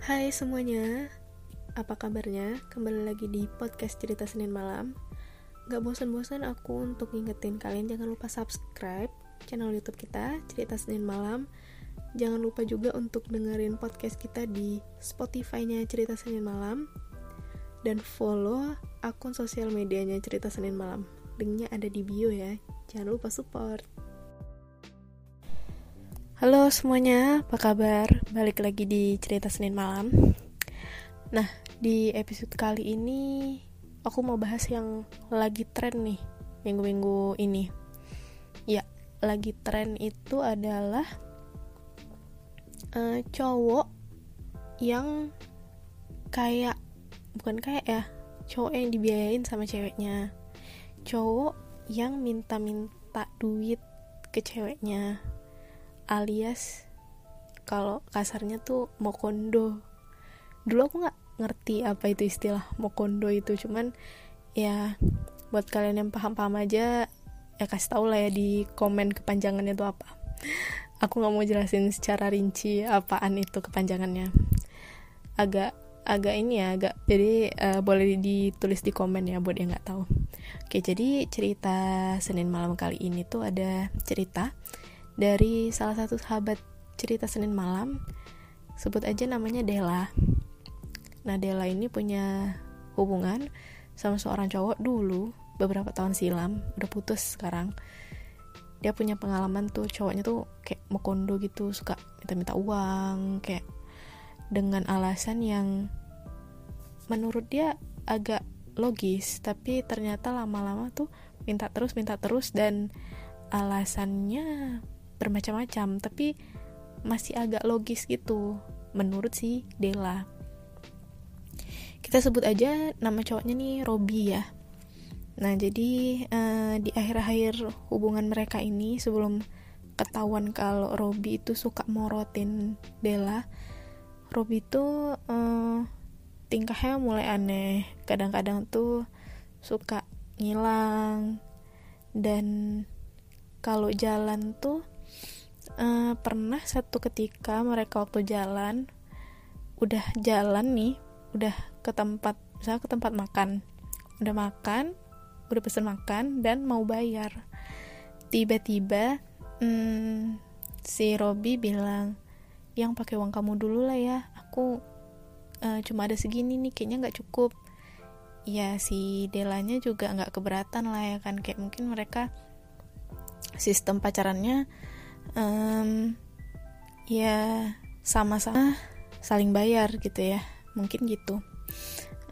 Hai semuanya, apa kabarnya? Kembali lagi di podcast cerita Senin malam. Gak bosan-bosan aku untuk ngingetin kalian jangan lupa subscribe channel youtube kita Cerita Senin Malam. Jangan lupa juga untuk dengerin podcast kita di Spotify-nya Cerita Senin Malam. Dan follow akun sosial medianya Cerita Senin Malam. Linknya ada di bio ya Jangan lupa support. Halo semuanya, apa kabar? Balik lagi di cerita Senin malam. Nah, di episode kali ini aku mau bahas yang lagi tren nih minggu-minggu ini. Ya, lagi tren itu adalah uh, cowok yang kayak bukan kayak ya, cowok yang dibiayain sama ceweknya. Cowok yang minta-minta duit ke ceweknya alias kalau kasarnya tuh mokondo. Dulu aku nggak ngerti apa itu istilah mokondo itu cuman ya buat kalian yang paham-paham aja ya kasih tau lah ya di komen kepanjangannya itu apa. Aku nggak mau jelasin secara rinci apaan itu kepanjangannya. Agak agak ini ya agak jadi uh, boleh ditulis di komen ya buat yang nggak tahu. Oke jadi cerita Senin malam kali ini tuh ada cerita dari salah satu sahabat cerita Senin malam sebut aja namanya Dela nah Dela ini punya hubungan sama seorang cowok dulu beberapa tahun silam udah putus sekarang. Dia punya pengalaman tuh cowoknya tuh kayak mau kondo gitu suka minta-minta uang kayak dengan alasan yang menurut dia agak logis tapi ternyata lama-lama tuh minta terus minta terus dan alasannya bermacam-macam. Tapi masih agak logis gitu menurut si Dela kita sebut aja nama cowoknya nih Robi ya. Nah jadi uh, di akhir-akhir hubungan mereka ini sebelum ketahuan kalau Robi itu suka morotin Dela Robi itu uh, tingkahnya mulai aneh. Kadang-kadang tuh suka ngilang. Dan kalau jalan tuh uh, pernah satu ketika mereka waktu jalan udah jalan nih udah ke tempat misalnya ke tempat makan. Udah makan udah pesen makan dan mau bayar. Tiba-tiba hmm, si Robi bilang yang pakai uang kamu dulu lah ya aku uh, cuma ada segini nih kayaknya nggak cukup. Ya si Delanya juga nggak keberatan lah ya kan kayak mungkin mereka sistem pacarannya um, ya sama-sama saling bayar gitu ya. Mungkin gitu.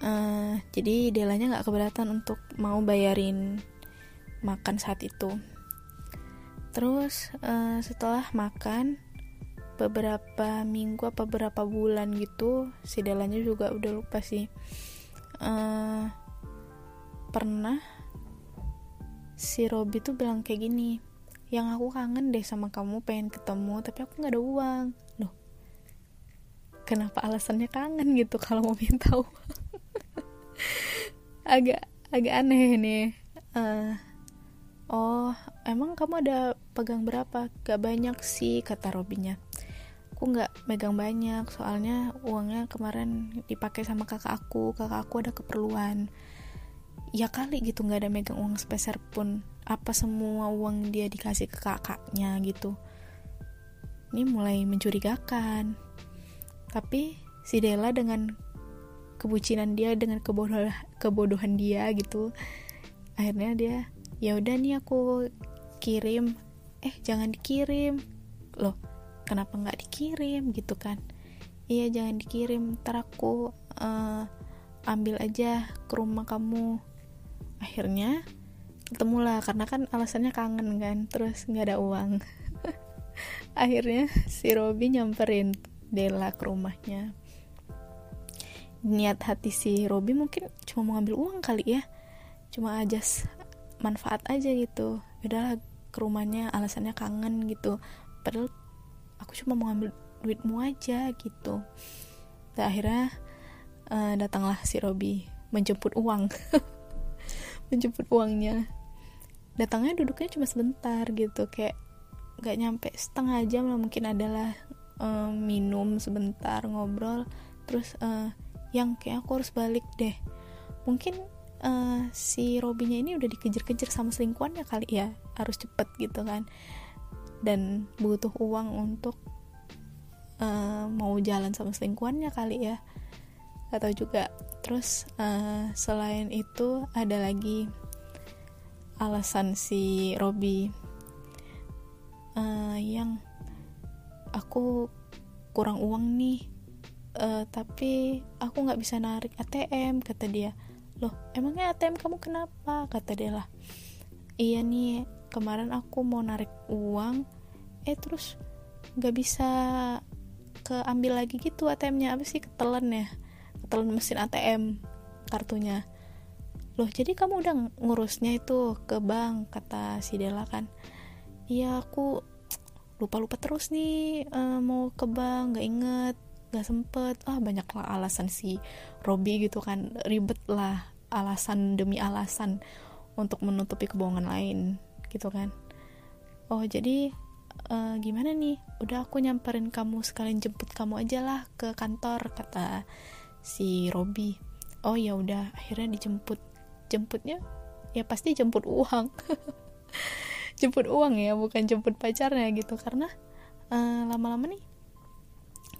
Uh, jadi Delanya nggak keberatan untuk mau bayarin makan saat itu. Terus uh, setelah makan beberapa minggu apa beberapa bulan gitu si Delanya juga udah lupa sih. Uh, pernah si Robi tuh bilang kayak gini yang aku kangen deh sama kamu pengen ketemu tapi aku nggak ada uang. Loh kenapa alasannya kangen gitu kalau mau minta uang? Agak agak aneh nih. Uh, oh emang kamu ada pegang berapa? Gak banyak sih kata Robinya. Aku nggak megang banyak soalnya uangnya kemarin dipakai sama kakak aku. Kakak aku ada keperluan ya kali gitu nggak ada megang uang sepeser pun. Apa semua uang dia dikasih ke kakaknya gitu. Ini mulai mencurigakan. Tapi si Della dengan kebucinan dia dengan kebodohan kebodohan dia gitu akhirnya dia ya udah nih aku kirim. Eh jangan dikirim. Loh kenapa nggak dikirim? gitu kan. Iya jangan dikirim. Ntar aku uh, ambil aja ke rumah kamu akhirnya ketemu lah karena kan alasannya kangen kan terus nggak ada uang. Akhirnya si Robi nyamperin Dela ke rumahnya. Niat hati si Robi mungkin cuma mau ngambil uang kali ya. Cuma aja manfaat aja gitu. Udahlah ke rumahnya alasannya kangen gitu. Padahal aku cuma mau ngambil duitmu aja gitu. Dan akhirnya uh, datanglah si Robi menjemput uang menjemput uangnya. Datangnya duduknya cuma sebentar gitu kayak nggak nyampe setengah jam lah mungkin adalah um, minum sebentar ngobrol terus uh, yang kayak aku harus balik deh. Mungkin uh, si Robinya ini udah dikejar-kejar sama selingkuhannya kali ya harus cepet gitu kan. Dan butuh uang untuk uh, mau jalan sama selingkuhannya kali ya. Atau juga terus uh, selain itu ada lagi alasan si Robi uh, yang aku kurang uang nih. Uh, tapi aku nggak bisa narik ATM kata dia. Loh emangnya ATM kamu kenapa? Kata dia lah. Iya nih kemarin aku mau narik uang eh terus nggak bisa keambil lagi gitu ATM-nya apa sih ketelan ya ketelan mesin ATM kartunya. Loh jadi kamu udah ngurusnya itu ke bank kata si Dela kan. Iya aku lupa-lupa terus nih uh, mau ke bank nggak inget nggak sempet. Ah banyak lah alasan si Robi gitu kan. Ribet lah alasan demi alasan untuk menutupi kebohongan lain gitu kan. Oh jadi uh, gimana nih? Udah aku nyamperin kamu sekalian jemput kamu aja lah ke kantor kata si Robi. Oh ya udah akhirnya dijemput. Jemputnya? Ya pasti jemput uang. Jemput uang ya bukan jemput pacarnya gitu. Karena lama lama-lama nih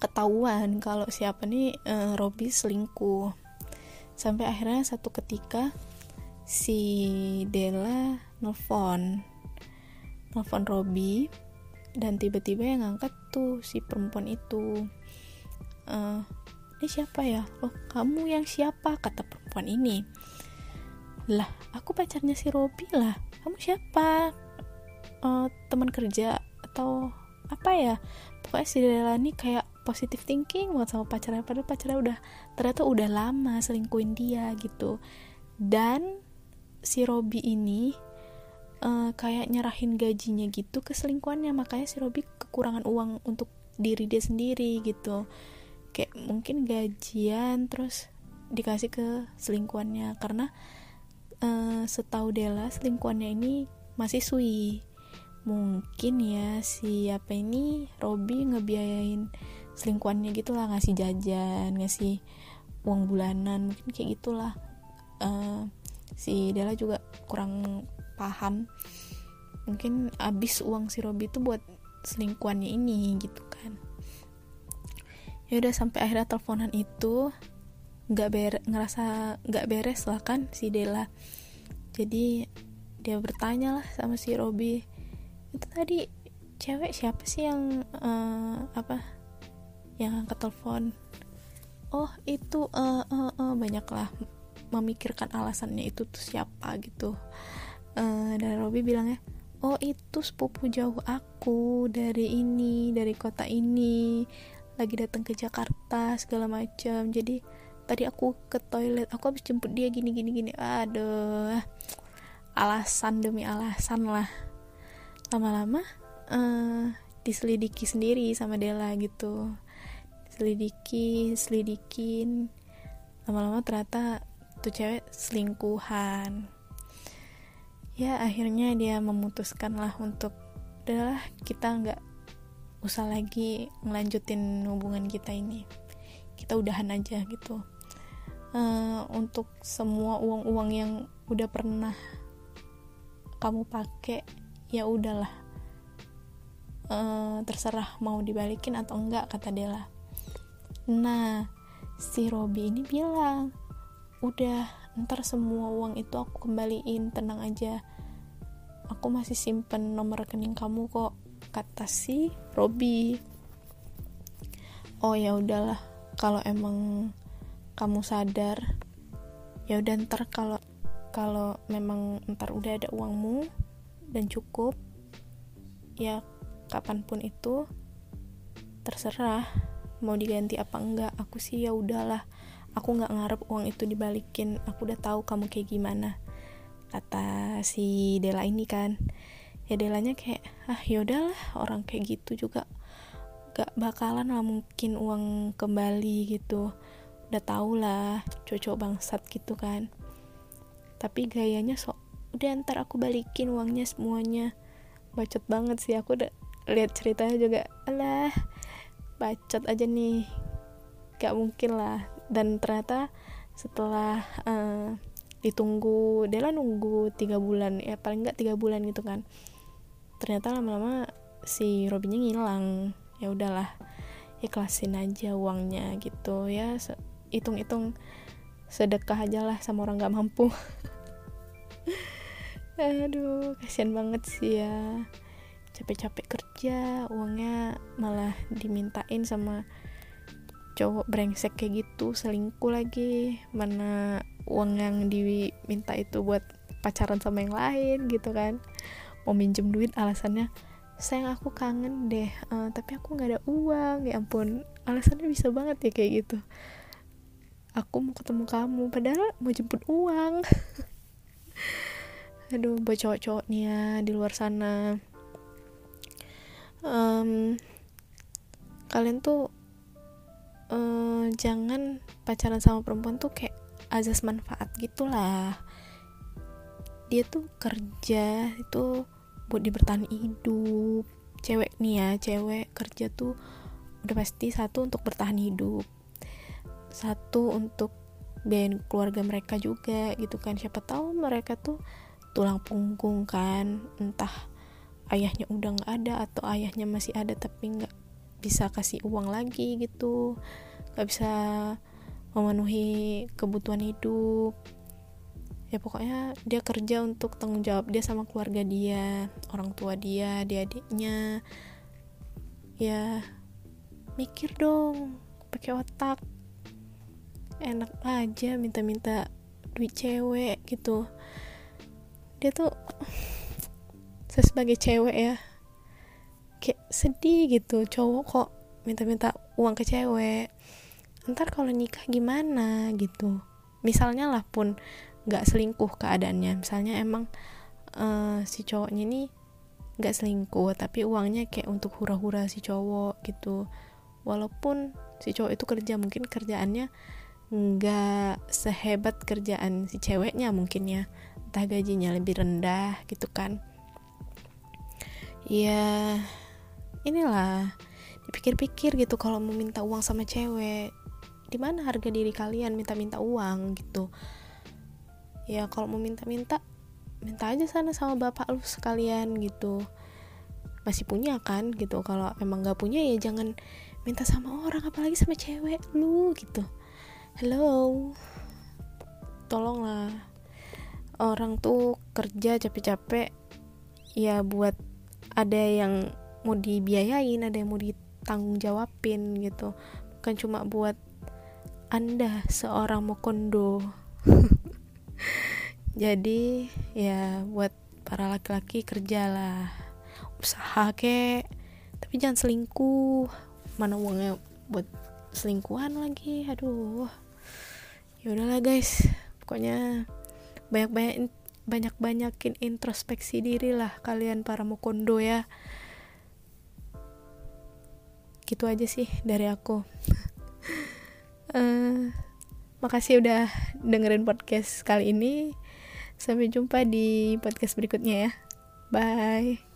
ketahuan kalau siapa nih uh, Robby selingkuh. Sampai akhirnya satu ketika si Della nelfon. Nelfon Robby dan tiba-tiba yang ngangkat tuh si perempuan itu. Uh, ini siapa ya? Oh kamu yang siapa? Kata perempuan ini. Lah aku pacarnya si Robby lah. Kamu siapa? Uh, teman kerja atau apa ya? Pokoknya si Della nih kayak positive thinking banget sama pacarnya. Padahal pacarnya udah ternyata udah lama selingkuhin dia gitu. Dan si Robi ini uh, kayak nyerahin gajinya gitu ke selingkuhannya. Makanya si Robi kekurangan uang untuk diri dia sendiri gitu kayak mungkin gajian terus dikasih ke selingkuhannya. Karena uh, setahu Della selingkuhannya ini masih sui. Mungkin ya si apa ini Robi ngebiayain selingkuhannya gitulah ngasih jajan ngasih uang bulanan mungkin kayak gitulah. Uh, si Della juga kurang paham. Mungkin abis uang si Robi itu buat selingkuhannya ini gitu kan ya udah sampai akhirnya teleponan itu nggak ber ngerasa nggak beres lah kan si Della. Jadi dia bertanya lah sama si Robi itu tadi cewek siapa sih yang uh, apa yang angkat telepon? Oh itu uh, uh, uh, banyaklah memikirkan alasannya itu tuh siapa gitu. Uh, dan Robby bilangnya oh itu sepupu jauh aku dari ini dari kota ini lagi datang ke Jakarta segala macam jadi tadi aku ke toilet aku habis jemput dia gini gini gini. Aduh alasan demi alasan lah. Lama-lama uh, diselidiki sendiri sama Della gitu. Selidiki selidikin lama-lama ternyata tuh cewek selingkuhan. Ya akhirnya dia memutuskan lah untuk udahlah kita nggak usah lagi ngelanjutin hubungan kita ini. Kita udahan aja gitu. Uh, untuk semua uang-uang yang udah pernah kamu pakai ya udahlah. Uh, terserah mau dibalikin atau enggak kata Della Nah, si Robi ini bilang, udah ntar semua uang itu aku kembaliin, tenang aja. Aku masih simpen nomor rekening kamu kok, kata si Robi. Oh ya udahlah, kalau emang kamu sadar, ya udah ntar kalau kalau memang ntar udah ada uangmu dan cukup, ya kapan pun itu terserah mau diganti apa enggak. Aku sih ya udahlah. Aku nggak ngarep uang itu dibalikin. Aku udah tahu kamu kayak gimana kata si Dela ini kan ya Delanya kayak ah yaudahlah orang kayak gitu juga gak bakalan lah mungkin uang kembali gitu. Udah tau lah cocok bangsat gitu kan. Tapi gayanya sok udah ntar aku balikin uangnya semuanya. Bacot banget sih aku udah lihat ceritanya juga alah bacot aja nih. Gak mungkin lah. Dan ternyata setelah uh, ditunggu dia lah nunggu tiga bulan ya paling nggak tiga bulan gitu kan ternyata lama-lama si Robinnya ngilang. Ya udahlah ikhlasin aja uangnya gitu ya. Hitung-hitung sedekah aja lah sama orang nggak mampu. Aduh kasihan banget sih ya. Capek-capek kerja uangnya malah dimintain sama cowok brengsek kayak gitu selingkuh lagi. Mana uang yang diminta itu buat pacaran sama yang lain gitu kan mau minjem duit alasannya sayang aku kangen deh uh, tapi aku nggak ada uang. Ya ampun alasannya bisa banget ya kayak gitu. Aku mau ketemu kamu padahal mau jemput uang. Aduh buat cowok-cowok di luar sana. Um, kalian tuh uh, jangan pacaran sama perempuan tuh kayak azas manfaat gitulah. Dia tuh kerja itu buat di bertahan hidup. Cewek nih ya cewek kerja tuh udah pasti satu untuk bertahan hidup satu untuk biayain keluarga mereka juga gitu kan. Siapa tahu mereka tuh tulang punggung kan entah ayahnya udah nggak ada atau ayahnya masih ada tapi nggak bisa kasih uang lagi gitu nggak bisa memenuhi kebutuhan hidup ya pokoknya dia kerja untuk tanggung jawab dia sama keluarga dia orang tua dia dia adiknya ya mikir dong pakai otak. Enak aja minta-minta duit cewek gitu. Dia tuh saya sebagai cewek ya kayak sedih gitu. Cowok kok minta-minta uang ke cewek. Ntar kalau nikah gimana gitu. Misalnya lah pun nggak selingkuh keadaannya. Misalnya emang uh, si cowoknya ini nggak selingkuh tapi uangnya kayak untuk hura-hura si cowok gitu. Walaupun si cowok itu kerja mungkin kerjaannya nggak sehebat kerjaan si ceweknya mungkin ya. Entah gajinya lebih rendah gitu kan. Ya inilah dipikir-pikir gitu kalau mau minta uang sama cewek. Di mana harga diri kalian minta-minta uang gitu ya kalau mau minta-minta minta aja sana sama bapak lu sekalian gitu. Masih punya kan gitu. Kalau emang gak punya ya jangan minta sama orang apalagi sama cewek lu gitu. Hello. Tolonglah. Orang tuh kerja capek-capek ya buat ada yang mau dibiayain ada yang mau ditanggung jawabin gitu. Bukan cuma buat anda seorang mokondo jadi ya buat para laki-laki kerjalah. Usaha kek tapi jangan selingkuh. Mana uangnya buat selingkuhan lagi? Aduh. Ya udahlah guys. Pokoknya banyak-banyak banyak-banyakin introspeksi diri lah kalian para mokondo ya. Gitu aja sih dari aku. Uh, makasih udah dengerin podcast kali ini sampai jumpa di podcast berikutnya ya. Bye